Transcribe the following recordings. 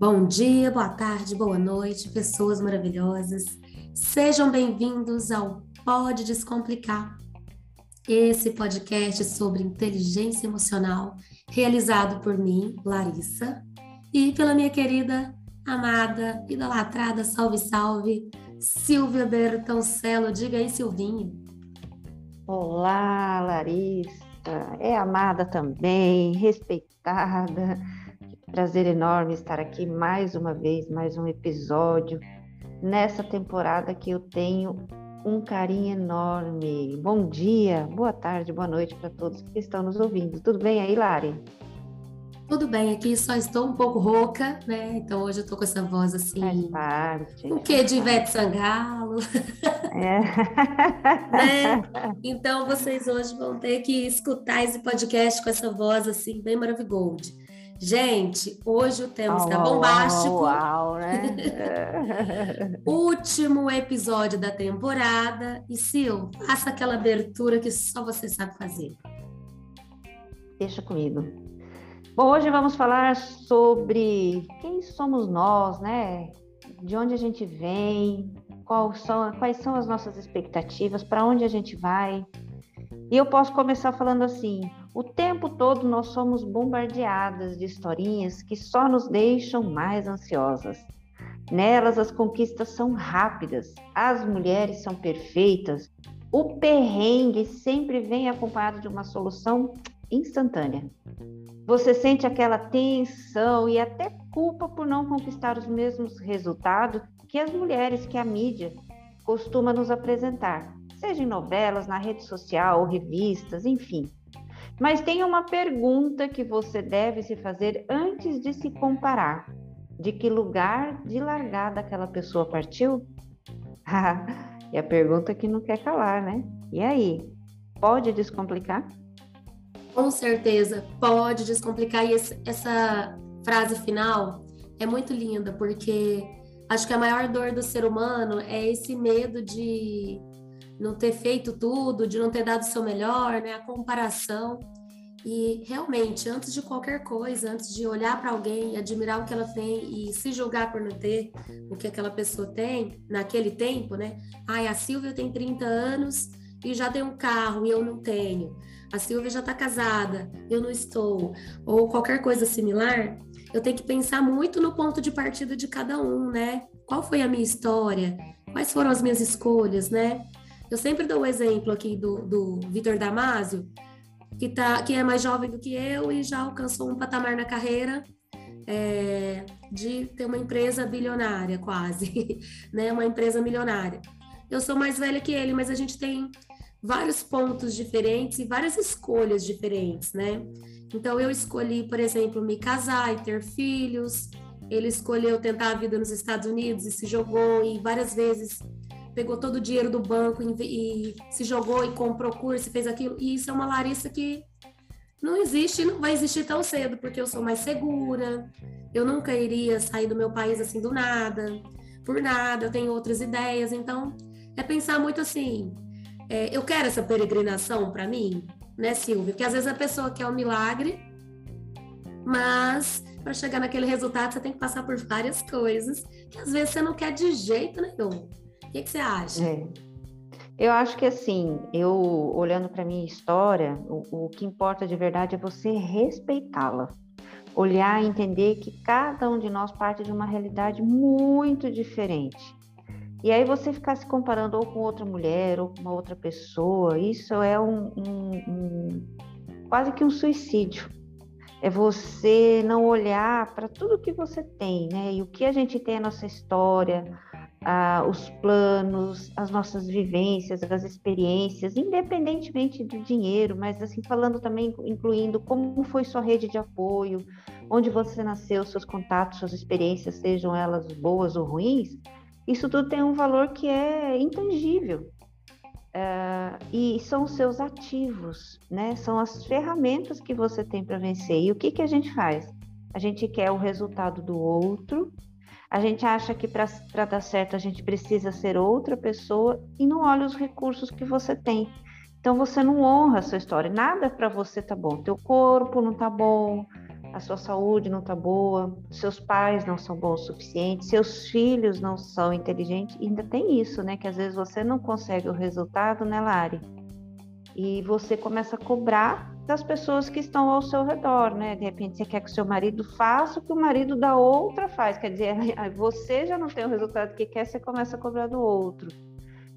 Bom dia, boa tarde, boa noite, pessoas maravilhosas. Sejam bem-vindos ao Pode Descomplicar, esse podcast sobre inteligência emocional, realizado por mim, Larissa, e pela minha querida, amada, idolatrada, salve, salve, Silvia Bertoncello. Diga aí, Silvinho. Olá, Larissa. É amada também, respeitada Prazer enorme estar aqui mais uma vez, mais um episódio nessa temporada que eu tenho um carinho enorme. Bom dia, boa tarde, boa noite para todos que estão nos ouvindo. Tudo bem aí, Lari? Tudo bem, aqui só estou um pouco rouca, né? Então hoje eu tô com essa voz assim. Faz parte. O que de Ivete Sangalo. É. né? Então vocês hoje vão ter que escutar esse podcast com essa voz assim, bem maravilhosa. Gente, hoje o tema está bombástico. Uau, né? Último episódio da temporada. E Sil, faça aquela abertura que só você sabe fazer. Deixa comigo. Bom, hoje vamos falar sobre quem somos nós, né? De onde a gente vem, são, quais são as nossas expectativas, para onde a gente vai. E eu posso começar falando assim: o tempo todo nós somos bombardeadas de historinhas que só nos deixam mais ansiosas. Nelas as conquistas são rápidas, as mulheres são perfeitas, o perrengue sempre vem acompanhado de uma solução instantânea. Você sente aquela tensão e até culpa por não conquistar os mesmos resultados que as mulheres que a mídia costuma nos apresentar, seja em novelas, na rede social, revistas, enfim. Mas tem uma pergunta que você deve se fazer antes de se comparar. De que lugar de largada aquela pessoa partiu? e a pergunta que não quer calar, né? E aí? Pode descomplicar? Com certeza, pode descomplicar. E esse, essa frase final é muito linda, porque acho que a maior dor do ser humano é esse medo de não ter feito tudo, de não ter dado o seu melhor, né? A comparação. E realmente, antes de qualquer coisa, antes de olhar para alguém, admirar o que ela tem e se julgar por não ter o que aquela pessoa tem naquele tempo, né? Ai, a Silvia tem 30 anos e já tem um carro e eu não tenho. A Silvia já está casada, eu não estou. Ou qualquer coisa similar, eu tenho que pensar muito no ponto de partida de cada um, né? Qual foi a minha história? Quais foram as minhas escolhas, né? Eu sempre dou o exemplo aqui do, do Vitor Damasio, que, tá, que é mais jovem do que eu e já alcançou um patamar na carreira é, de ter uma empresa bilionária, quase, né? Uma empresa milionária. Eu sou mais velha que ele, mas a gente tem vários pontos diferentes e várias escolhas diferentes, né? Então eu escolhi, por exemplo, me casar e ter filhos. Ele escolheu tentar a vida nos Estados Unidos e se jogou e várias vezes pegou todo o dinheiro do banco e, e se jogou e comprou curso e fez aquilo. E isso é uma Larissa que não existe, não vai existir tão cedo, porque eu sou mais segura, eu nunca iria sair do meu país assim do nada, por nada, eu tenho outras ideias. Então, é pensar muito assim: é, eu quero essa peregrinação para mim, né, Silvia? Porque às vezes a pessoa quer um milagre, mas para chegar naquele resultado você tem que passar por várias coisas que às vezes você não quer de jeito nenhum. O que, que você acha? É. Eu acho que assim, eu olhando para minha história, o, o que importa de verdade é você respeitá-la. Olhar e entender que cada um de nós parte de uma realidade muito diferente. E aí você ficar se comparando ou com outra mulher ou com uma outra pessoa, isso é um, um, um quase que um suicídio. É você não olhar para tudo que você tem, né? E o que a gente tem a nossa história, ah, os planos, as nossas vivências, as experiências, independentemente do dinheiro, mas assim falando também, incluindo como foi sua rede de apoio, onde você nasceu, seus contatos, suas experiências, sejam elas boas ou ruins, isso tudo tem um valor que é intangível. Uh, e são os seus ativos, né? São as ferramentas que você tem para vencer. E o que, que a gente faz? A gente quer o resultado do outro a gente acha que para dar certo a gente precisa ser outra pessoa e não olha os recursos que você tem. Então você não honra a sua história. Nada para você tá bom. Teu corpo não tá bom, a sua saúde não está boa, seus pais não são bons o suficiente, seus filhos não são inteligentes. E ainda tem isso, né? Que às vezes você não consegue o resultado, né, Lari? E você começa a cobrar das pessoas que estão ao seu redor, né? De repente você quer que o seu marido faça o que o marido da outra faz. Quer dizer, você já não tem o resultado que quer, você começa a cobrar do outro.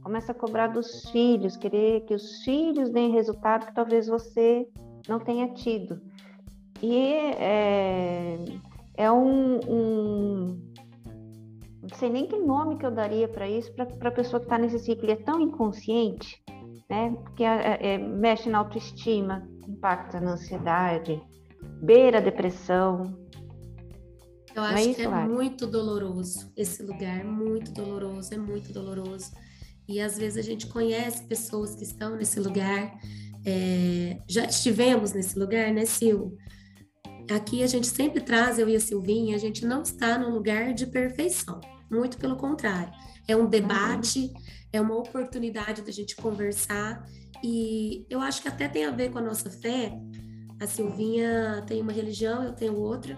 Começa a cobrar dos filhos, querer que os filhos deem resultado que talvez você não tenha tido. E é, é um, um, Não sei nem que nome que eu daria para isso, para a pessoa que está nesse ciclo. Ele é tão inconsciente, né? Porque é, é, mexe na autoestima, impacta na ansiedade, beira a depressão. Eu acho é que é muito doloroso esse lugar, muito doloroso, é muito doloroso. E às vezes a gente conhece pessoas que estão nesse lugar, é, já estivemos nesse lugar, né, Sil? Aqui a gente sempre traz, eu e a Silvinha, a gente não está no lugar de perfeição, muito pelo contrário. É um debate, é uma oportunidade da gente conversar e eu acho que até tem a ver com a nossa fé. A Silvinha tem uma religião, eu tenho outra,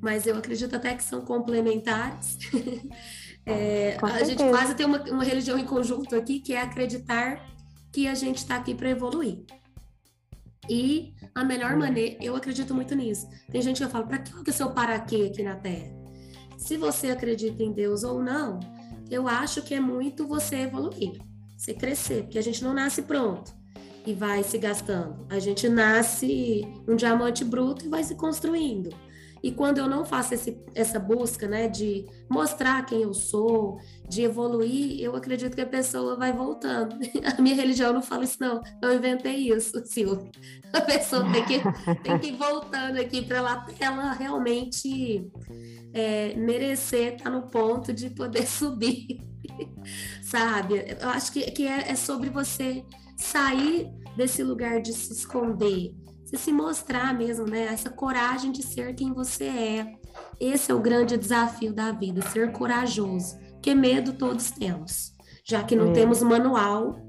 mas eu acredito até que são complementares. é, a gente quase tem uma, uma religião em conjunto aqui, que é acreditar que a gente está aqui para evoluir. E a melhor maneira, eu acredito muito nisso. Tem gente que fala, para que o seu para quê aqui na Terra? Se você acredita em Deus ou não, eu acho que é muito você evoluir, você crescer, porque a gente não nasce pronto e vai se gastando. A gente nasce um diamante bruto e vai se construindo. E quando eu não faço esse, essa busca, né, de mostrar quem eu sou, de evoluir, eu acredito que a pessoa vai voltando. A minha religião não fala isso, não. Eu inventei isso, Silvia. A pessoa tem que, tem que ir voltando aqui para ela, ela realmente é, merecer estar tá no ponto de poder subir. Sabe? Eu acho que, que é, é sobre você sair desse lugar de se esconder você se mostrar mesmo, né? Essa coragem de ser quem você é. Esse é o grande desafio da vida, ser corajoso. Que medo todos temos, já que não é. temos manual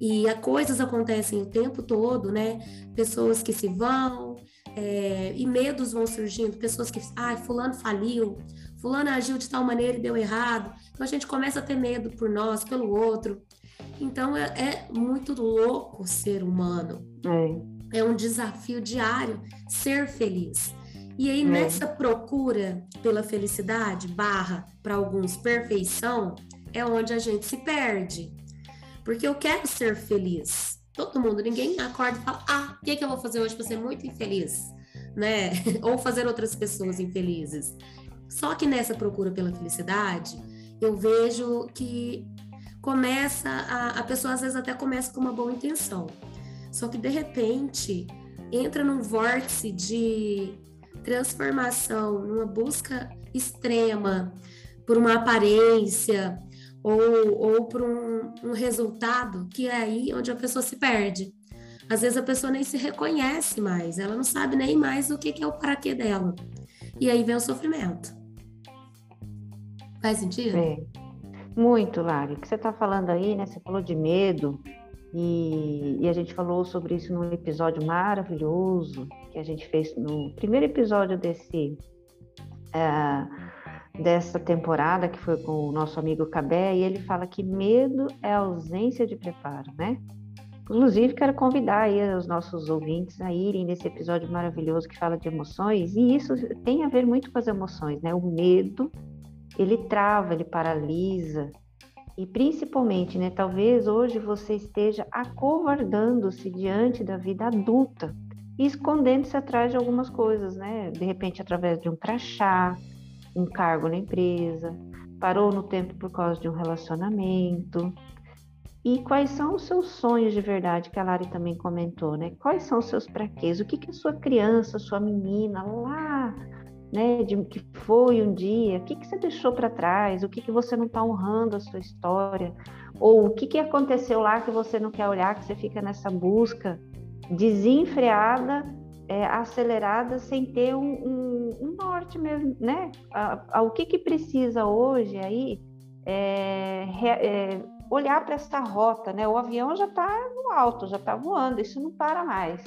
e as coisas acontecem o tempo todo, né? Pessoas que se vão é, e medos vão surgindo, pessoas que, ai, ah, fulano faliu, fulano agiu de tal maneira e deu errado. Então a gente começa a ter medo por nós, pelo outro. Então é, é muito louco ser humano. É é um desafio diário ser feliz. E aí, é. nessa procura pela felicidade, barra, para alguns, perfeição, é onde a gente se perde. Porque eu quero ser feliz. Todo mundo, ninguém acorda e fala: ah, o que, que eu vou fazer hoje para ser muito infeliz? Né? Ou fazer outras pessoas infelizes. Só que nessa procura pela felicidade, eu vejo que começa, a, a pessoa às vezes até começa com uma boa intenção. Só que de repente entra num vórtice de transformação, numa busca extrema por uma aparência ou, ou por um, um resultado, que é aí onde a pessoa se perde. Às vezes a pessoa nem se reconhece mais, ela não sabe nem mais o que, que é o para quê dela. E aí vem o sofrimento. Faz sentido? É. Muito, Lari. O que você está falando aí, né? Você falou de medo, e, e, a gente falou sobre isso num episódio maravilhoso que a gente fez no primeiro episódio desse é, dessa temporada que foi com o nosso amigo Cabé e ele fala que medo é ausência de preparo, né? Inclusive quero convidar aí os nossos ouvintes a irem nesse episódio maravilhoso que fala de emoções e isso tem a ver muito com as emoções, né? O medo ele trava, ele paralisa, e principalmente, né, talvez hoje você esteja acovardando-se diante da vida adulta escondendo-se atrás de algumas coisas, né? De repente, através de um crachá, um cargo na empresa, parou no tempo por causa de um relacionamento. E quais são os seus sonhos de verdade, que a Lari também comentou, né? Quais são os seus praquês? O que, que a sua criança, sua menina lá né, de que foi um dia, o que, que você deixou para trás, o que, que você não está honrando a sua história, ou o que, que aconteceu lá que você não quer olhar, que você fica nessa busca desenfreada, é, acelerada, sem ter um, um, um norte mesmo, né? A, a, o que, que precisa hoje aí é, é olhar para essa rota, né? O avião já está no alto, já está voando, isso não para mais.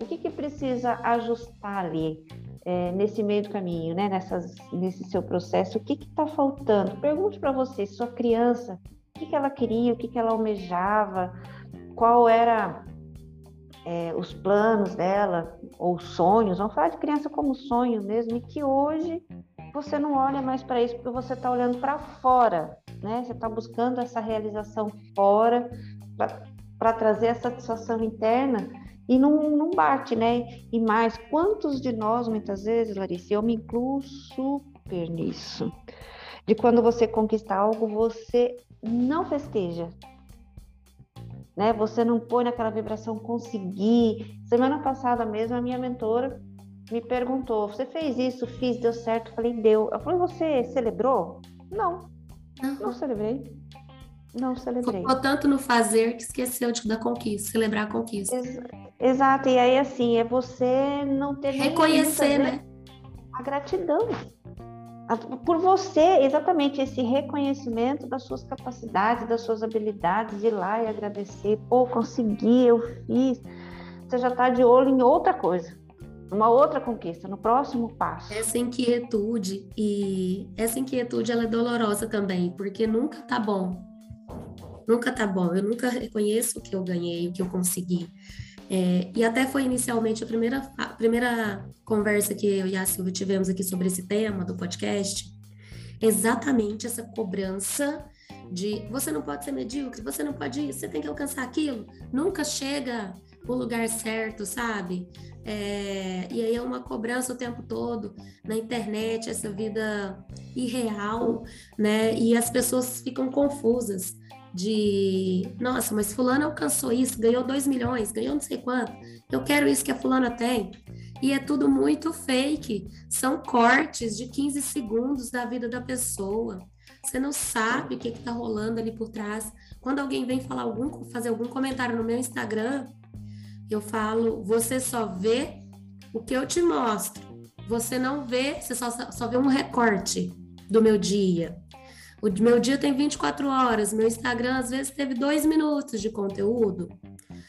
O que, que precisa ajustar ali? é, nesse meio do caminho, né? Nessas, nesse seu processo, o que está faltando? Pergunte para você, sua criança, o que, que ela queria, o que, que ela almejava, qual era é, os planos dela, ou sonhos, vamos falar de criança como sonho mesmo, e que hoje você não olha mais para isso porque você está olhando para fora, né? Você está buscando essa realização fora para trazer a satisfação interna e não, não bate, né? E mais, quantos de nós, muitas vezes, Larissa, eu me incluo super nisso, de quando você conquista algo, você não festeja, né? Você não põe naquela vibração conseguir. Semana passada mesmo, a minha mentora me perguntou: Você fez isso? Fiz, deu certo? falei: Deu. Eu falei: Você celebrou? Não, uhum. não celebrei. Não celebrei. Focou tanto no fazer que esqueceu de, da conquista, celebrar a conquista. Ex exato, e aí assim, é você não ter. Reconhecer, né? A gratidão. Por você, exatamente esse reconhecimento das suas capacidades, das suas habilidades, de ir lá e agradecer. Pô, consegui, eu fiz. Você já está de olho em outra coisa uma outra conquista, no próximo passo. Essa inquietude e essa inquietude ela é dolorosa também, porque nunca tá bom nunca tá bom, eu nunca reconheço o que eu ganhei, o que eu consegui. É, e até foi inicialmente a primeira, a primeira conversa que eu e a Silvia tivemos aqui sobre esse tema do podcast, exatamente essa cobrança de você não pode ser medíocre, você não pode você tem que alcançar aquilo, nunca chega o lugar certo, sabe? É, e aí é uma cobrança o tempo todo na internet, essa vida irreal, né? E as pessoas ficam confusas de nossa, mas fulano alcançou isso, ganhou 2 milhões, ganhou não sei quanto, eu quero isso que a fulana tem. E é tudo muito fake. São cortes de 15 segundos da vida da pessoa. Você não sabe o que está rolando ali por trás. Quando alguém vem falar algum, fazer algum comentário no meu Instagram, eu falo, você só vê o que eu te mostro. Você não vê, você só, só vê um recorte do meu dia. O meu dia tem 24 horas, meu Instagram às vezes teve dois minutos de conteúdo.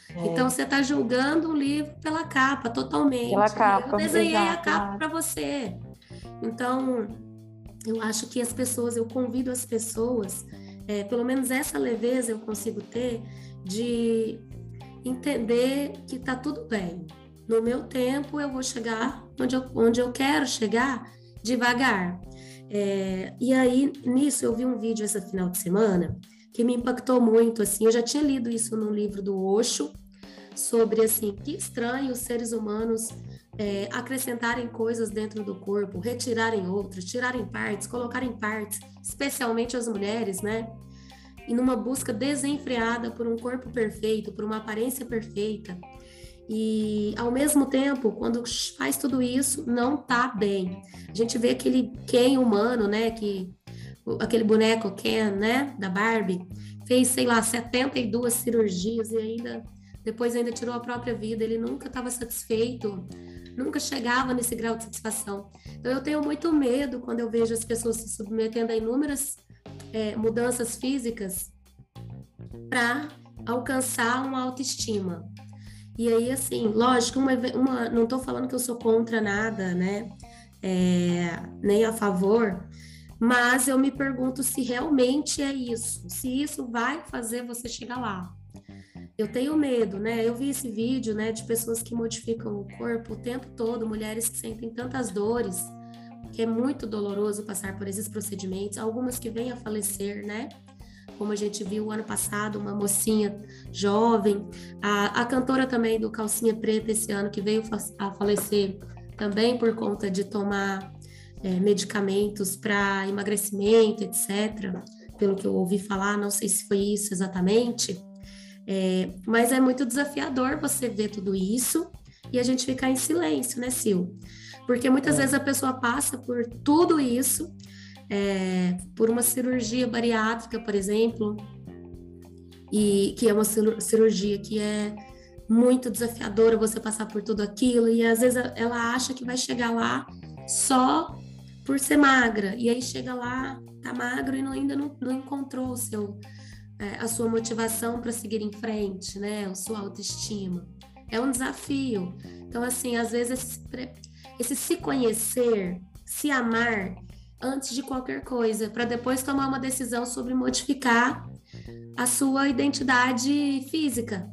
É. Então você está julgando o livro pela capa, totalmente. Pela capa. Eu desenhei a capa para você. Então, eu acho que as pessoas, eu convido as pessoas, é, pelo menos essa leveza eu consigo ter, de entender que está tudo bem. No meu tempo, eu vou chegar onde eu, onde eu quero chegar devagar. É, e aí, nisso, eu vi um vídeo essa final de semana que me impactou muito, assim, eu já tinha lido isso num livro do Osho, sobre, assim, que estranho os seres humanos é, acrescentarem coisas dentro do corpo, retirarem outras, tirarem partes, colocarem partes, especialmente as mulheres, né? E numa busca desenfreada por um corpo perfeito, por uma aparência perfeita, e ao mesmo tempo, quando faz tudo isso, não tá bem. A gente vê aquele Ken humano, né, que aquele boneco Ken, né, da Barbie, fez, sei lá, 72 cirurgias e ainda depois ainda tirou a própria vida, ele nunca estava satisfeito, nunca chegava nesse grau de satisfação. Então eu tenho muito medo quando eu vejo as pessoas se submetendo a inúmeras é, mudanças físicas para alcançar uma autoestima. E aí, assim, lógico, uma, uma não estou falando que eu sou contra nada, né? É, nem a favor, mas eu me pergunto se realmente é isso, se isso vai fazer você chegar lá. Eu tenho medo, né? Eu vi esse vídeo, né, de pessoas que modificam o corpo o tempo todo, mulheres que sentem tantas dores, é muito doloroso passar por esses procedimentos, algumas que vêm a falecer, né? como a gente viu ano passado, uma mocinha jovem, a, a cantora também do Calcinha Preta esse ano, que veio a falecer também por conta de tomar é, medicamentos para emagrecimento, etc. Pelo que eu ouvi falar, não sei se foi isso exatamente, é, mas é muito desafiador você ver tudo isso e a gente ficar em silêncio, né, Sil? Porque muitas é. vezes a pessoa passa por tudo isso é, por uma cirurgia bariátrica, por exemplo, e que é uma cirurgia que é muito desafiadora você passar por tudo aquilo e às vezes ela acha que vai chegar lá só por ser magra e aí chega lá tá magro e não, ainda não, não encontrou o seu é, a sua motivação para seguir em frente, né? A sua autoestima é um desafio. Então assim, às vezes esse se conhecer, se amar antes de qualquer coisa, para depois tomar uma decisão sobre modificar a sua identidade física.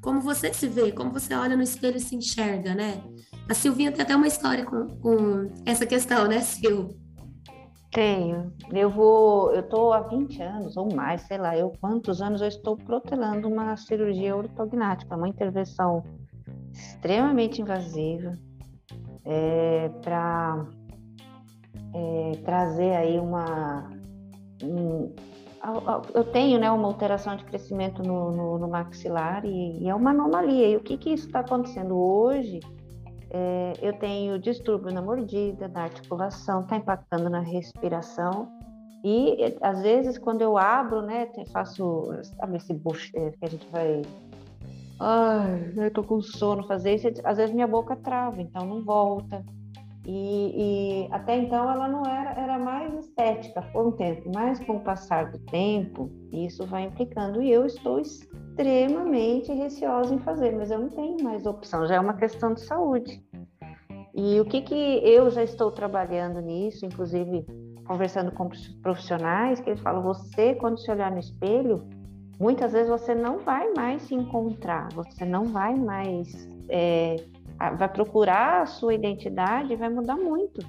Como você se vê, como você olha no espelho e se enxerga, né? A Silvinha tem até uma história com, com essa questão, né, Sil? Tenho. Eu vou, eu estou há 20 anos ou mais, sei lá, eu quantos anos eu estou protelando uma cirurgia ortognática, uma intervenção extremamente invasiva é, para é, trazer aí uma um, eu tenho né, uma alteração de crescimento no, no, no maxilar e, e, é uma anomalia. E o que, que isso está acontecendo hoje? É, eu tenho distúrbio na mordida, na articulação, está impactando na respiração. E às vezes quando eu abro, né, faço, sabe esse bucho é, que a gente vai ai, eu tô com sono, fazer isso, às vezes minha boca trava, então não volta. E, e, até então ela não era, era mais estética por um tempo, mas com o passar do tempo, isso vai implicando. E eu estou extremamente receosa em fazer, mas eu não tenho mais opção, já é uma questão de saúde. E o que, que eu já estou trabalhando nisso, inclusive conversando com profissionais, que eles falam: você, quando se olhar no espelho, muitas vezes você não vai mais se encontrar, você não vai mais. É, vai procurar a sua identidade e vai mudar muito.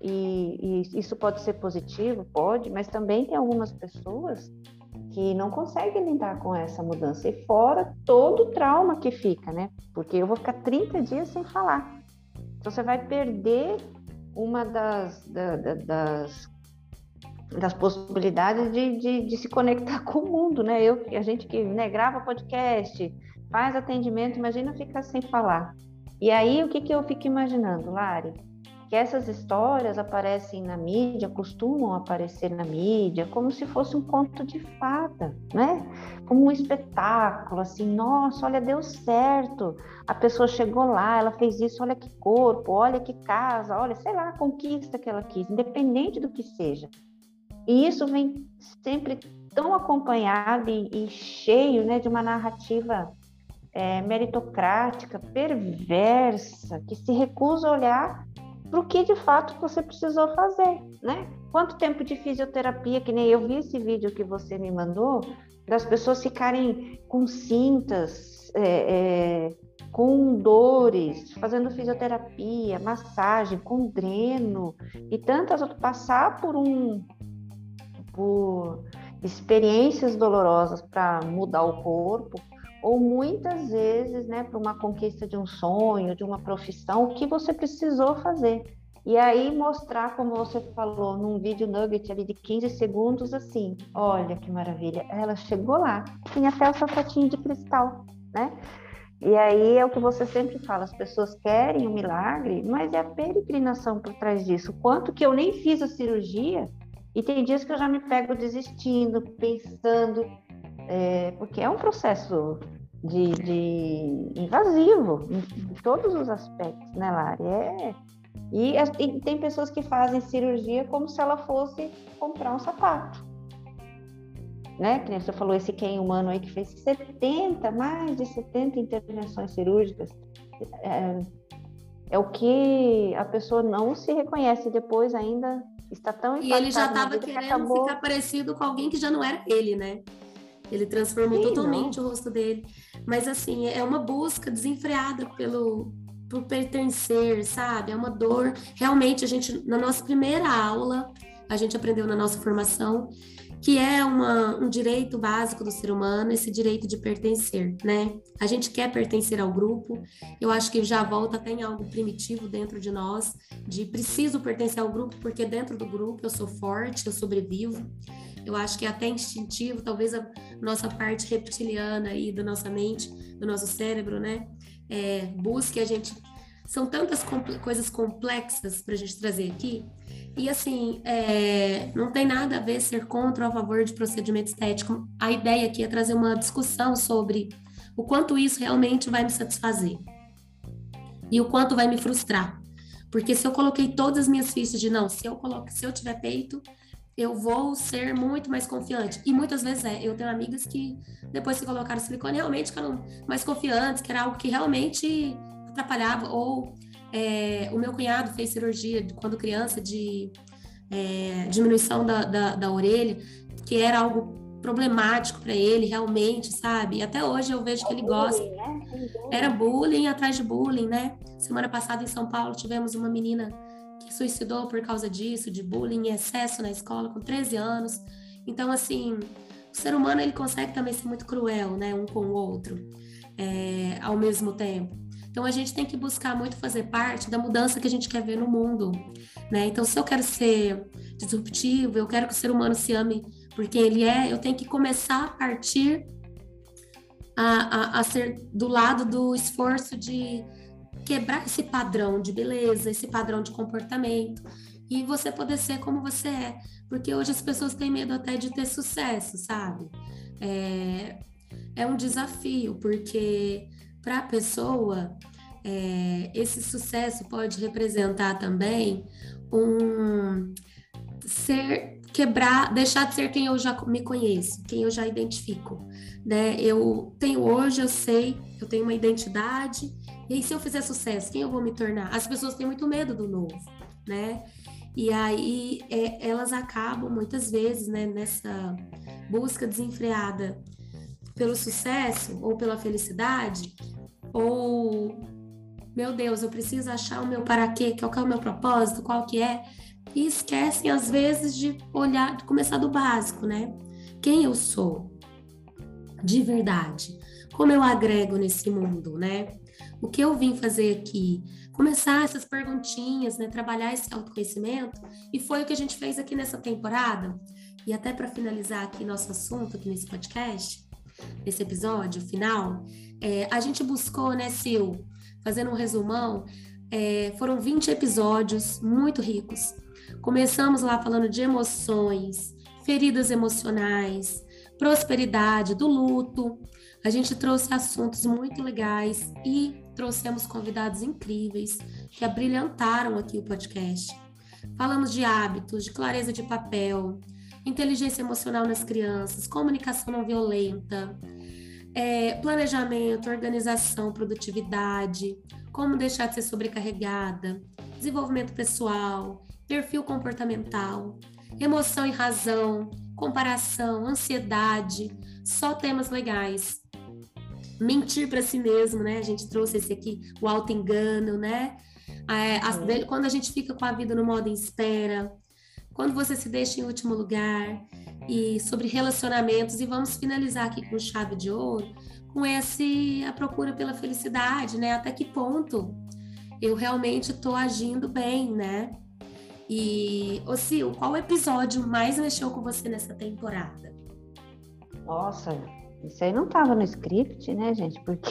E, e, isso pode ser positivo, pode, mas também tem algumas pessoas que não conseguem lidar com essa mudança. E fora todo o trauma que fica, né? Porque eu vou ficar 30 dias sem falar. Então você vai perder uma das, da, da, das, das possibilidades de, de, de, se conectar com o mundo, né? Eu, a gente que né, grava podcast, faz atendimento, imagina ficar sem falar. E aí, o que, que eu fico imaginando, Lari? Que essas histórias aparecem na mídia, costumam aparecer na mídia, como se fosse um conto de fada, né? Como um espetáculo, assim, nossa, olha, deu certo. A pessoa chegou lá, ela fez isso, olha que corpo, olha que casa, olha, sei lá, a conquista que ela quis, independente do que seja. E isso vem sempre tão acompanhado e, e cheio né, de uma narrativa é, meritocrática, perversa, que se recusa a olhar para o que de fato você precisou fazer, né? Quanto tempo de fisioterapia, que nem eu vi esse vídeo que você me mandou, das pessoas ficarem com cintas, é, é, com dores, fazendo fisioterapia, massagem, com dreno e tantas outras, passar por um por experiências dolorosas para mudar o corpo, ou muitas vezes, né, para uma conquista de um sonho, de uma profissão, o que você precisou fazer. E aí mostrar, como você falou, num vídeo nugget ali de 15 segundos, assim, olha que maravilha, ela chegou lá, tinha até o sapatinho de cristal, né? E aí é o que você sempre fala, as pessoas querem o um milagre, mas é a peregrinação por trás disso. Quanto que eu nem fiz a cirurgia, e tem dias que eu já me pego desistindo, pensando, é, porque é um processo de, de invasivo em, todos os aspectos, né, Lari? É, e, e, tem pessoas que fazem cirurgia como se ela fosse comprar um sapato. Né? Que você falou, esse quem humano aí que fez 70, mais de 70 intervenções cirúrgicas. É, é o que a pessoa não se reconhece depois ainda está tão E ele já estava querendo que acabou... ficar parecido com alguém que já não era ele, né? Ele transformou Sim, totalmente não. o rosto dele. Mas assim, é uma busca desenfreada pelo por pertencer, sabe? É uma dor. Realmente a gente na nossa primeira aula, a gente aprendeu na nossa formação que é uma, um direito básico do ser humano, esse direito de pertencer, né? A gente quer pertencer ao grupo, eu acho que já volta até em algo primitivo dentro de nós, de preciso pertencer ao grupo, porque dentro do grupo eu sou forte, eu sobrevivo. Eu acho que é até instintivo, talvez a nossa parte reptiliana aí da nossa mente, do nosso cérebro, né? É, busque a gente. São tantas coisas complexas para a gente trazer aqui. E assim, é, não tem nada a ver ser contra ou a favor de procedimento estético. A ideia aqui é trazer uma discussão sobre o quanto isso realmente vai me satisfazer e o quanto vai me frustrar. Porque se eu coloquei todas as minhas fichas de não, se eu coloco, se eu tiver peito, eu vou ser muito mais confiante. E muitas vezes é. Eu tenho amigas que, depois que colocaram silicone, realmente ficaram mais confiantes, que era algo que realmente atrapalhava, ou É, o meu cunhado fez cirurgia quando criança de é, diminuição da, da, da orelha, que era algo problemático para ele, realmente, sabe? E até hoje eu vejo que ele gosta. Né? Era bullying atrás de bullying, né? Semana passada em São Paulo tivemos uma menina que suicidou por causa disso, de bullying em excesso na escola, com 13 anos. Então, assim, o ser humano ele consegue também ser muito cruel, né? Um com o outro, é, ao mesmo tempo. Então, a gente tem que buscar muito fazer parte da mudança que a gente quer ver no mundo, né? Então, se eu quero ser disruptivo, eu quero que o ser humano se ame porque ele é, eu tenho que começar a partir a, a, a ser do lado do esforço de quebrar esse padrão de beleza, esse padrão de comportamento e você poder ser como você é, porque hoje as pessoas têm medo até de ter sucesso, sabe? É, é um desafio, porque para a pessoa é, esse sucesso pode representar também um ser quebrar, deixar de ser quem eu já me conheço, quem eu já identifico, né? Eu tenho hoje, eu sei, eu tenho uma identidade, e aí se eu fizer sucesso, quem eu vou me tornar? As pessoas têm muito medo do novo, né? E aí é, elas acabam muitas vezes, né, nessa busca desenfreada pelo sucesso ou pela felicidade, ou meu Deus, eu preciso achar o meu para quê, qual que é o meu propósito, qual que é e esquecem às vezes de olhar, de começar do básico, né? Quem eu sou de verdade? Como eu agrego nesse mundo, né? O que eu vim fazer aqui? Começar essas perguntinhas, né? Trabalhar esse autoconhecimento e foi o que a gente fez aqui nessa temporada. E até para finalizar aqui nosso assunto aqui nesse podcast, nesse episódio final, é, a gente buscou, né, Sil, fazendo um resumão, é, foram 20 episódios muito ricos, Começamos lá falando de emoções, feridas emocionais, prosperidade, do luto. A gente trouxe assuntos muito legais e trouxemos convidados incríveis que abrilhantaram aqui o podcast. Falamos de hábitos, de clareza de papel, inteligência emocional nas crianças, comunicação não violenta, é, planejamento, organização, produtividade, como deixar de ser sobrecarregada, desenvolvimento pessoal, perfil comportamental, emoção e razão, comparação, ansiedade, só temas legais. Mentir para si mesmo, né? A gente trouxe esse aqui, o auto engano, né? É, a, quando a gente fica com a vida no modo em espera, quando você se deixa em último lugar, e sobre relacionamentos, e vamos finalizar aqui com chave de ouro, com esse a procura pela felicidade, né? Até que ponto eu realmente estou agindo bem, né? E, ô Sil, qual episódio mais mexeu com você nessa temporada? Nossa, isso aí não estava no script, né, gente? Porque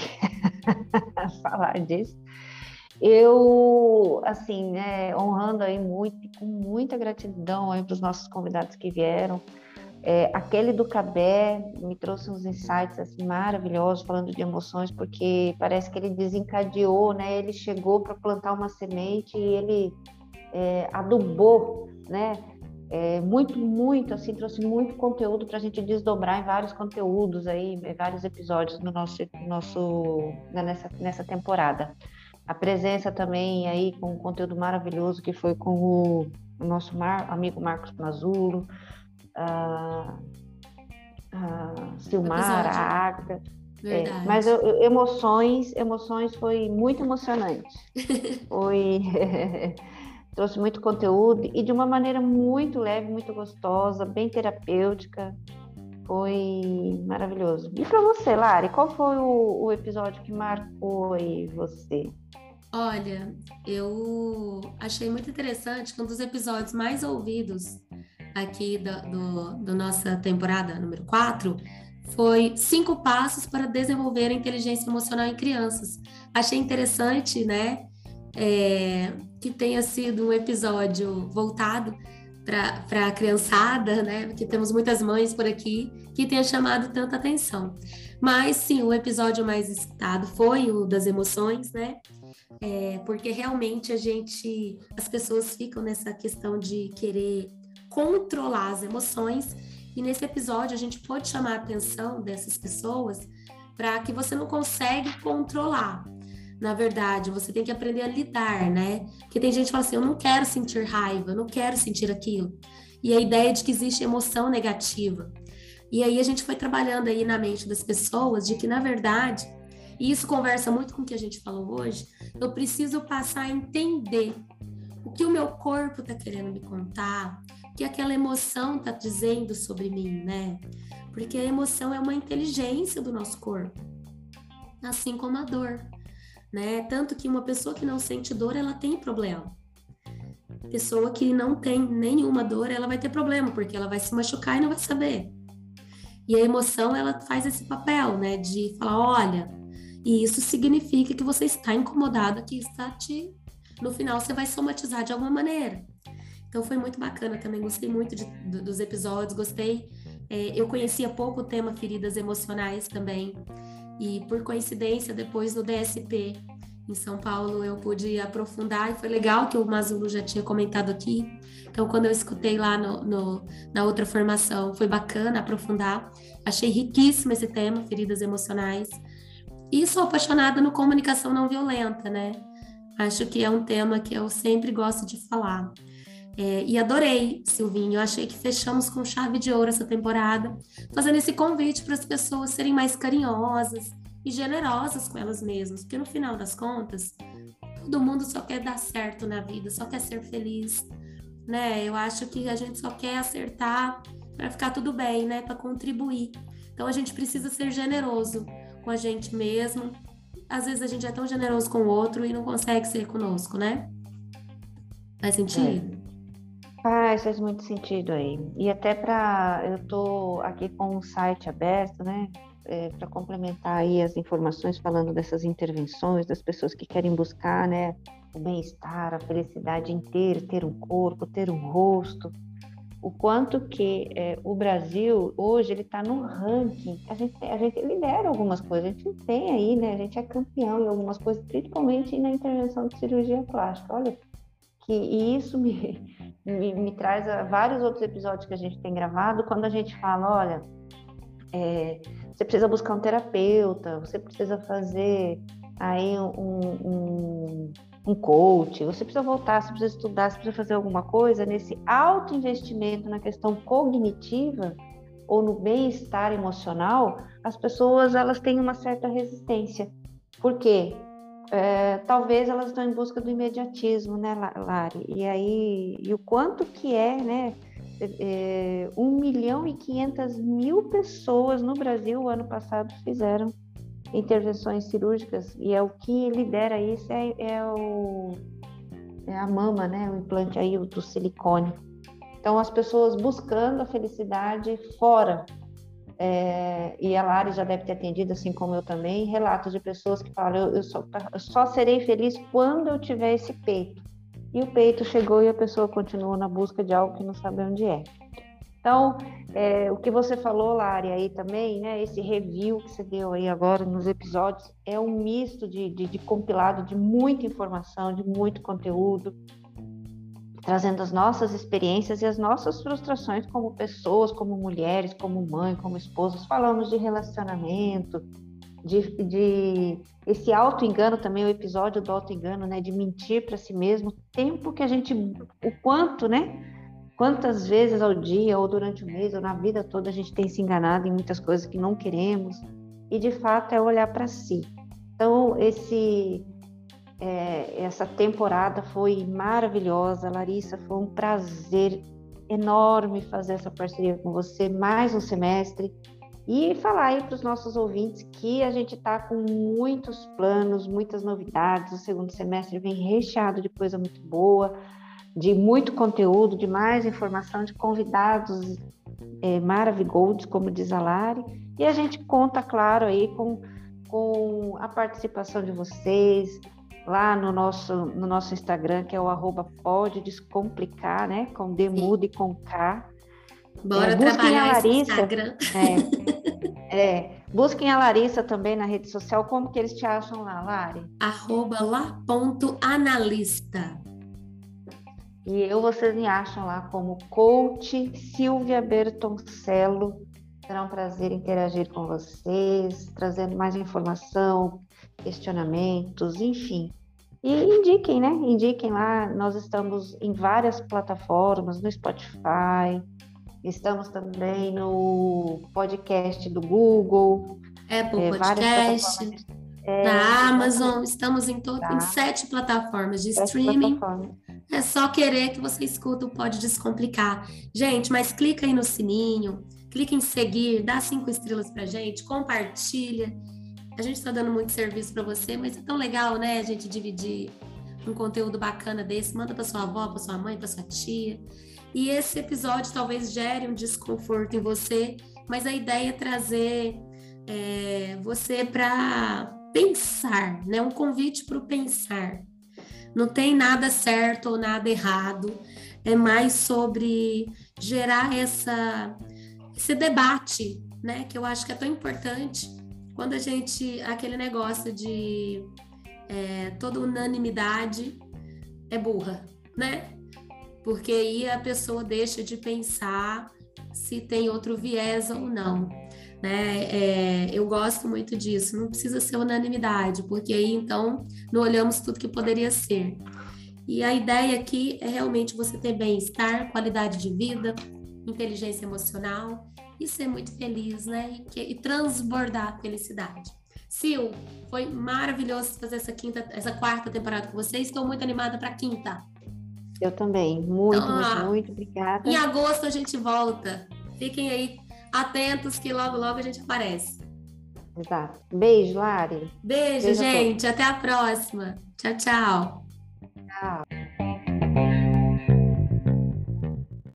falar disso. Eu, assim, né, honrando aí muito, com muita gratidão aí para os nossos convidados que vieram. É, aquele do Cabé me trouxe uns insights assim, maravilhosos, falando de emoções, porque parece que ele desencadeou, né? Ele chegou para plantar uma semente e ele é, adubou, né? É, muito, muito, assim, trouxe muito conteúdo para a gente desdobrar em vários conteúdos aí, vários episódios no nosso, nosso né, nessa, nessa temporada. A presença também aí com um conteúdo maravilhoso que foi com o, o nosso mar, amigo Marcos Mazulo, a, a Silmar, a Agda. É, mas eu, emoções, emoções foi muito emocionante. foi trouxe muito conteúdo e de uma maneira muito leve, muito gostosa, bem terapêutica. Foi maravilhoso. E para você, Lari, qual foi o, o, episódio que marcou aí você? Olha, eu achei muito interessante que um dos episódios mais ouvidos aqui da do, do nossa temporada número 4 foi cinco passos para desenvolver a inteligência emocional em crianças. Achei interessante, né? é, que tenha sido um episódio voltado para a criançada, né? Porque temos muitas mães por aqui que tenha chamado tanta atenção. Mas sim, o episódio mais escutado foi o das emoções, né? É, porque realmente a gente, as pessoas ficam nessa questão de querer controlar as emoções, e nesse episódio a gente pode chamar a atenção dessas pessoas para que você não consegue controlar, na verdade, você tem que aprender a lidar, né? Porque tem gente que fala assim: eu não quero sentir raiva, eu não quero sentir aquilo. E a ideia de que existe emoção negativa. E aí a gente foi trabalhando aí na mente das pessoas de que, na verdade, e isso conversa muito com o que a gente falou hoje, eu preciso passar a entender o que o meu corpo está querendo me contar, o que aquela emoção está dizendo sobre mim, né? Porque a emoção é uma inteligência do nosso corpo, assim como a dor, né? Tanto que uma pessoa que não sente dor, ela tem problema. Pessoa que não tem nenhuma dor, ela vai ter problema, porque ela vai se machucar e não vai saber. E a emoção, ela faz esse papel, né? De falar, olha, e isso significa que você está incomodado, que está te no final você vai somatizar de alguma maneira. Então foi muito bacana também, gostei muito de, dos episódios, gostei. É, eu conhecia pouco o tema feridas emocionais também, e por coincidência, depois no DSP em São Paulo, eu pude aprofundar, e foi legal que o Mazulo já tinha comentado aqui. Então, quando eu escutei lá no, no, na outra formação, foi bacana aprofundar. Achei riquíssimo esse tema, feridas emocionais. E sou apaixonada no comunicação não violenta, né? Acho que é um tema que eu sempre gosto de falar. É, e adorei, Silvinho. Eu achei que fechamos com chave de ouro essa temporada, fazendo esse convite para as pessoas serem mais carinhosas e generosas com elas mesmas, porque no final das contas, todo mundo só quer dar certo na vida, só quer ser feliz, né? Eu acho que a gente só quer acertar para ficar tudo bem, né? Para contribuir. Então a gente precisa ser generoso com a gente mesmo às vezes a gente é tão generoso com o outro e não consegue ser conosco, né? Faz sentido? É. Faz, faz muito sentido aí. E até para. Eu estou aqui com um site aberto, né? É, para complementar aí as informações falando dessas intervenções, das pessoas que querem buscar, né? O bem-estar, a felicidade ter, ter um corpo, ter um rosto, o quanto que é, o Brasil hoje ele está no ranking. A gente, a gente lidera algumas coisas, a gente tem aí, né? A gente é campeão em algumas coisas, principalmente na intervenção de cirurgia plástica. Olha, que e isso me, me, me, traz a vários outros episódios que a gente tem gravado, quando a gente fala, olha, é, você precisa buscar um terapeuta, você precisa fazer aí um, um um coach, você precisa voltar, você precisa estudar, você precisa fazer alguma coisa nesse alto investimento na questão cognitiva ou no bem-estar emocional, as pessoas elas têm uma certa resistência. Por quê? É, talvez elas estão em busca do imediatismo, né, Lari? E aí, e o quanto que é, né? É, 1 milhão e 500 mil pessoas no Brasil, o ano passado, fizeram intervenções cirúrgicas e é o que lidera isso é, é, o, é a mama, né? O implante aí do silicone. Então as pessoas buscando a felicidade fora. É, e a Lari já deve ter atendido, assim como eu também, relatos de pessoas que falam: eu, eu, só, eu só serei feliz quando eu tiver esse peito. E o peito chegou e a pessoa continua na busca de algo que não sabe onde é. Então, é, o que você falou, Lari, aí também, né? Esse review que você deu aí agora nos episódios é um misto de, de, de compilado de muita informação, de muito conteúdo, trazendo as nossas experiências e as nossas frustrações como pessoas, como mulheres, como mãe, como esposas. Falamos de relacionamento, de, de esse auto-engano também, o episódio do auto-engano, né? De mentir para si mesmo, tempo que a gente, o quanto, né? Quantas vezes ao dia, ou durante o mês, ou na vida toda, a gente tem se enganado em muitas coisas que não queremos, e de fato é olhar para si. Então, esse, é, essa temporada foi maravilhosa, Larissa, foi um prazer enorme fazer essa parceria com você, mais um semestre, e falar aí para os nossos ouvintes que a gente está com muitos planos, muitas novidades, o segundo semestre vem recheado de coisa muito boa, de muito conteúdo, de mais informação, de convidados é, maravilhosos, como diz a Lari, e a gente conta, claro, aí com, com a participação de vocês lá no nosso, no nosso Instagram, que é o arroba pode descomplicar, né? Com D mudo e com K. Bora é, trabalhar a Larissa, Instagram. É, é, busquem a Larissa também na rede social. Como que eles te acham lá, Lari? Arroba lá ponto analista. E eu vocês me acham lá como coach Silvia Bertoncello Será um prazer interagir com vocês, trazendo mais informação, questionamentos, enfim. E indiquem, né? Indiquem lá. Nós estamos em várias plataformas, no Spotify, estamos também no podcast do Google, Apple é, Podcast, é, na Amazon. Estamos em, todo, tá. em sete plataformas de sete streaming. Plataformas. É só querer que você escuta o Pode Descomplicar. Gente, mas clica aí no sininho, clica em seguir, dá cinco estrelas pra gente, compartilha. A gente está dando muito serviço para você, mas é tão legal, né, a gente dividir um conteúdo bacana desse. Manda para sua avó, para sua mãe, para sua tia. E esse episódio talvez gere um desconforto em você, mas a ideia é trazer é, você para pensar, né? Um convite para o pensar. Não tem nada certo ou nada errado. É mais sobre gerar essa, esse debate, né? Que eu acho que é tão importante quando a gente. aquele negócio de é, toda unanimidade é burra, né? Porque aí a pessoa deixa de pensar se tem outro viés ou não. Né? É, eu gosto muito disso, não precisa ser unanimidade, porque aí então não olhamos tudo que poderia ser. E a ideia aqui é realmente você ter bem-estar, qualidade de vida, inteligência emocional e ser muito feliz, né? E, e transbordar felicidade. Sil, foi maravilhoso fazer essa quinta, essa quarta temporada com você. Estou muito animada para a quinta. Eu também. Muito, então, muito, muito obrigada. Em agosto a gente volta. Fiquem aí atentos que logo, logo a gente aparece. Exato. Beijo, Lari. Beijo, Beijo gente. A Até a próxima. Tchau, tchau. Tchau.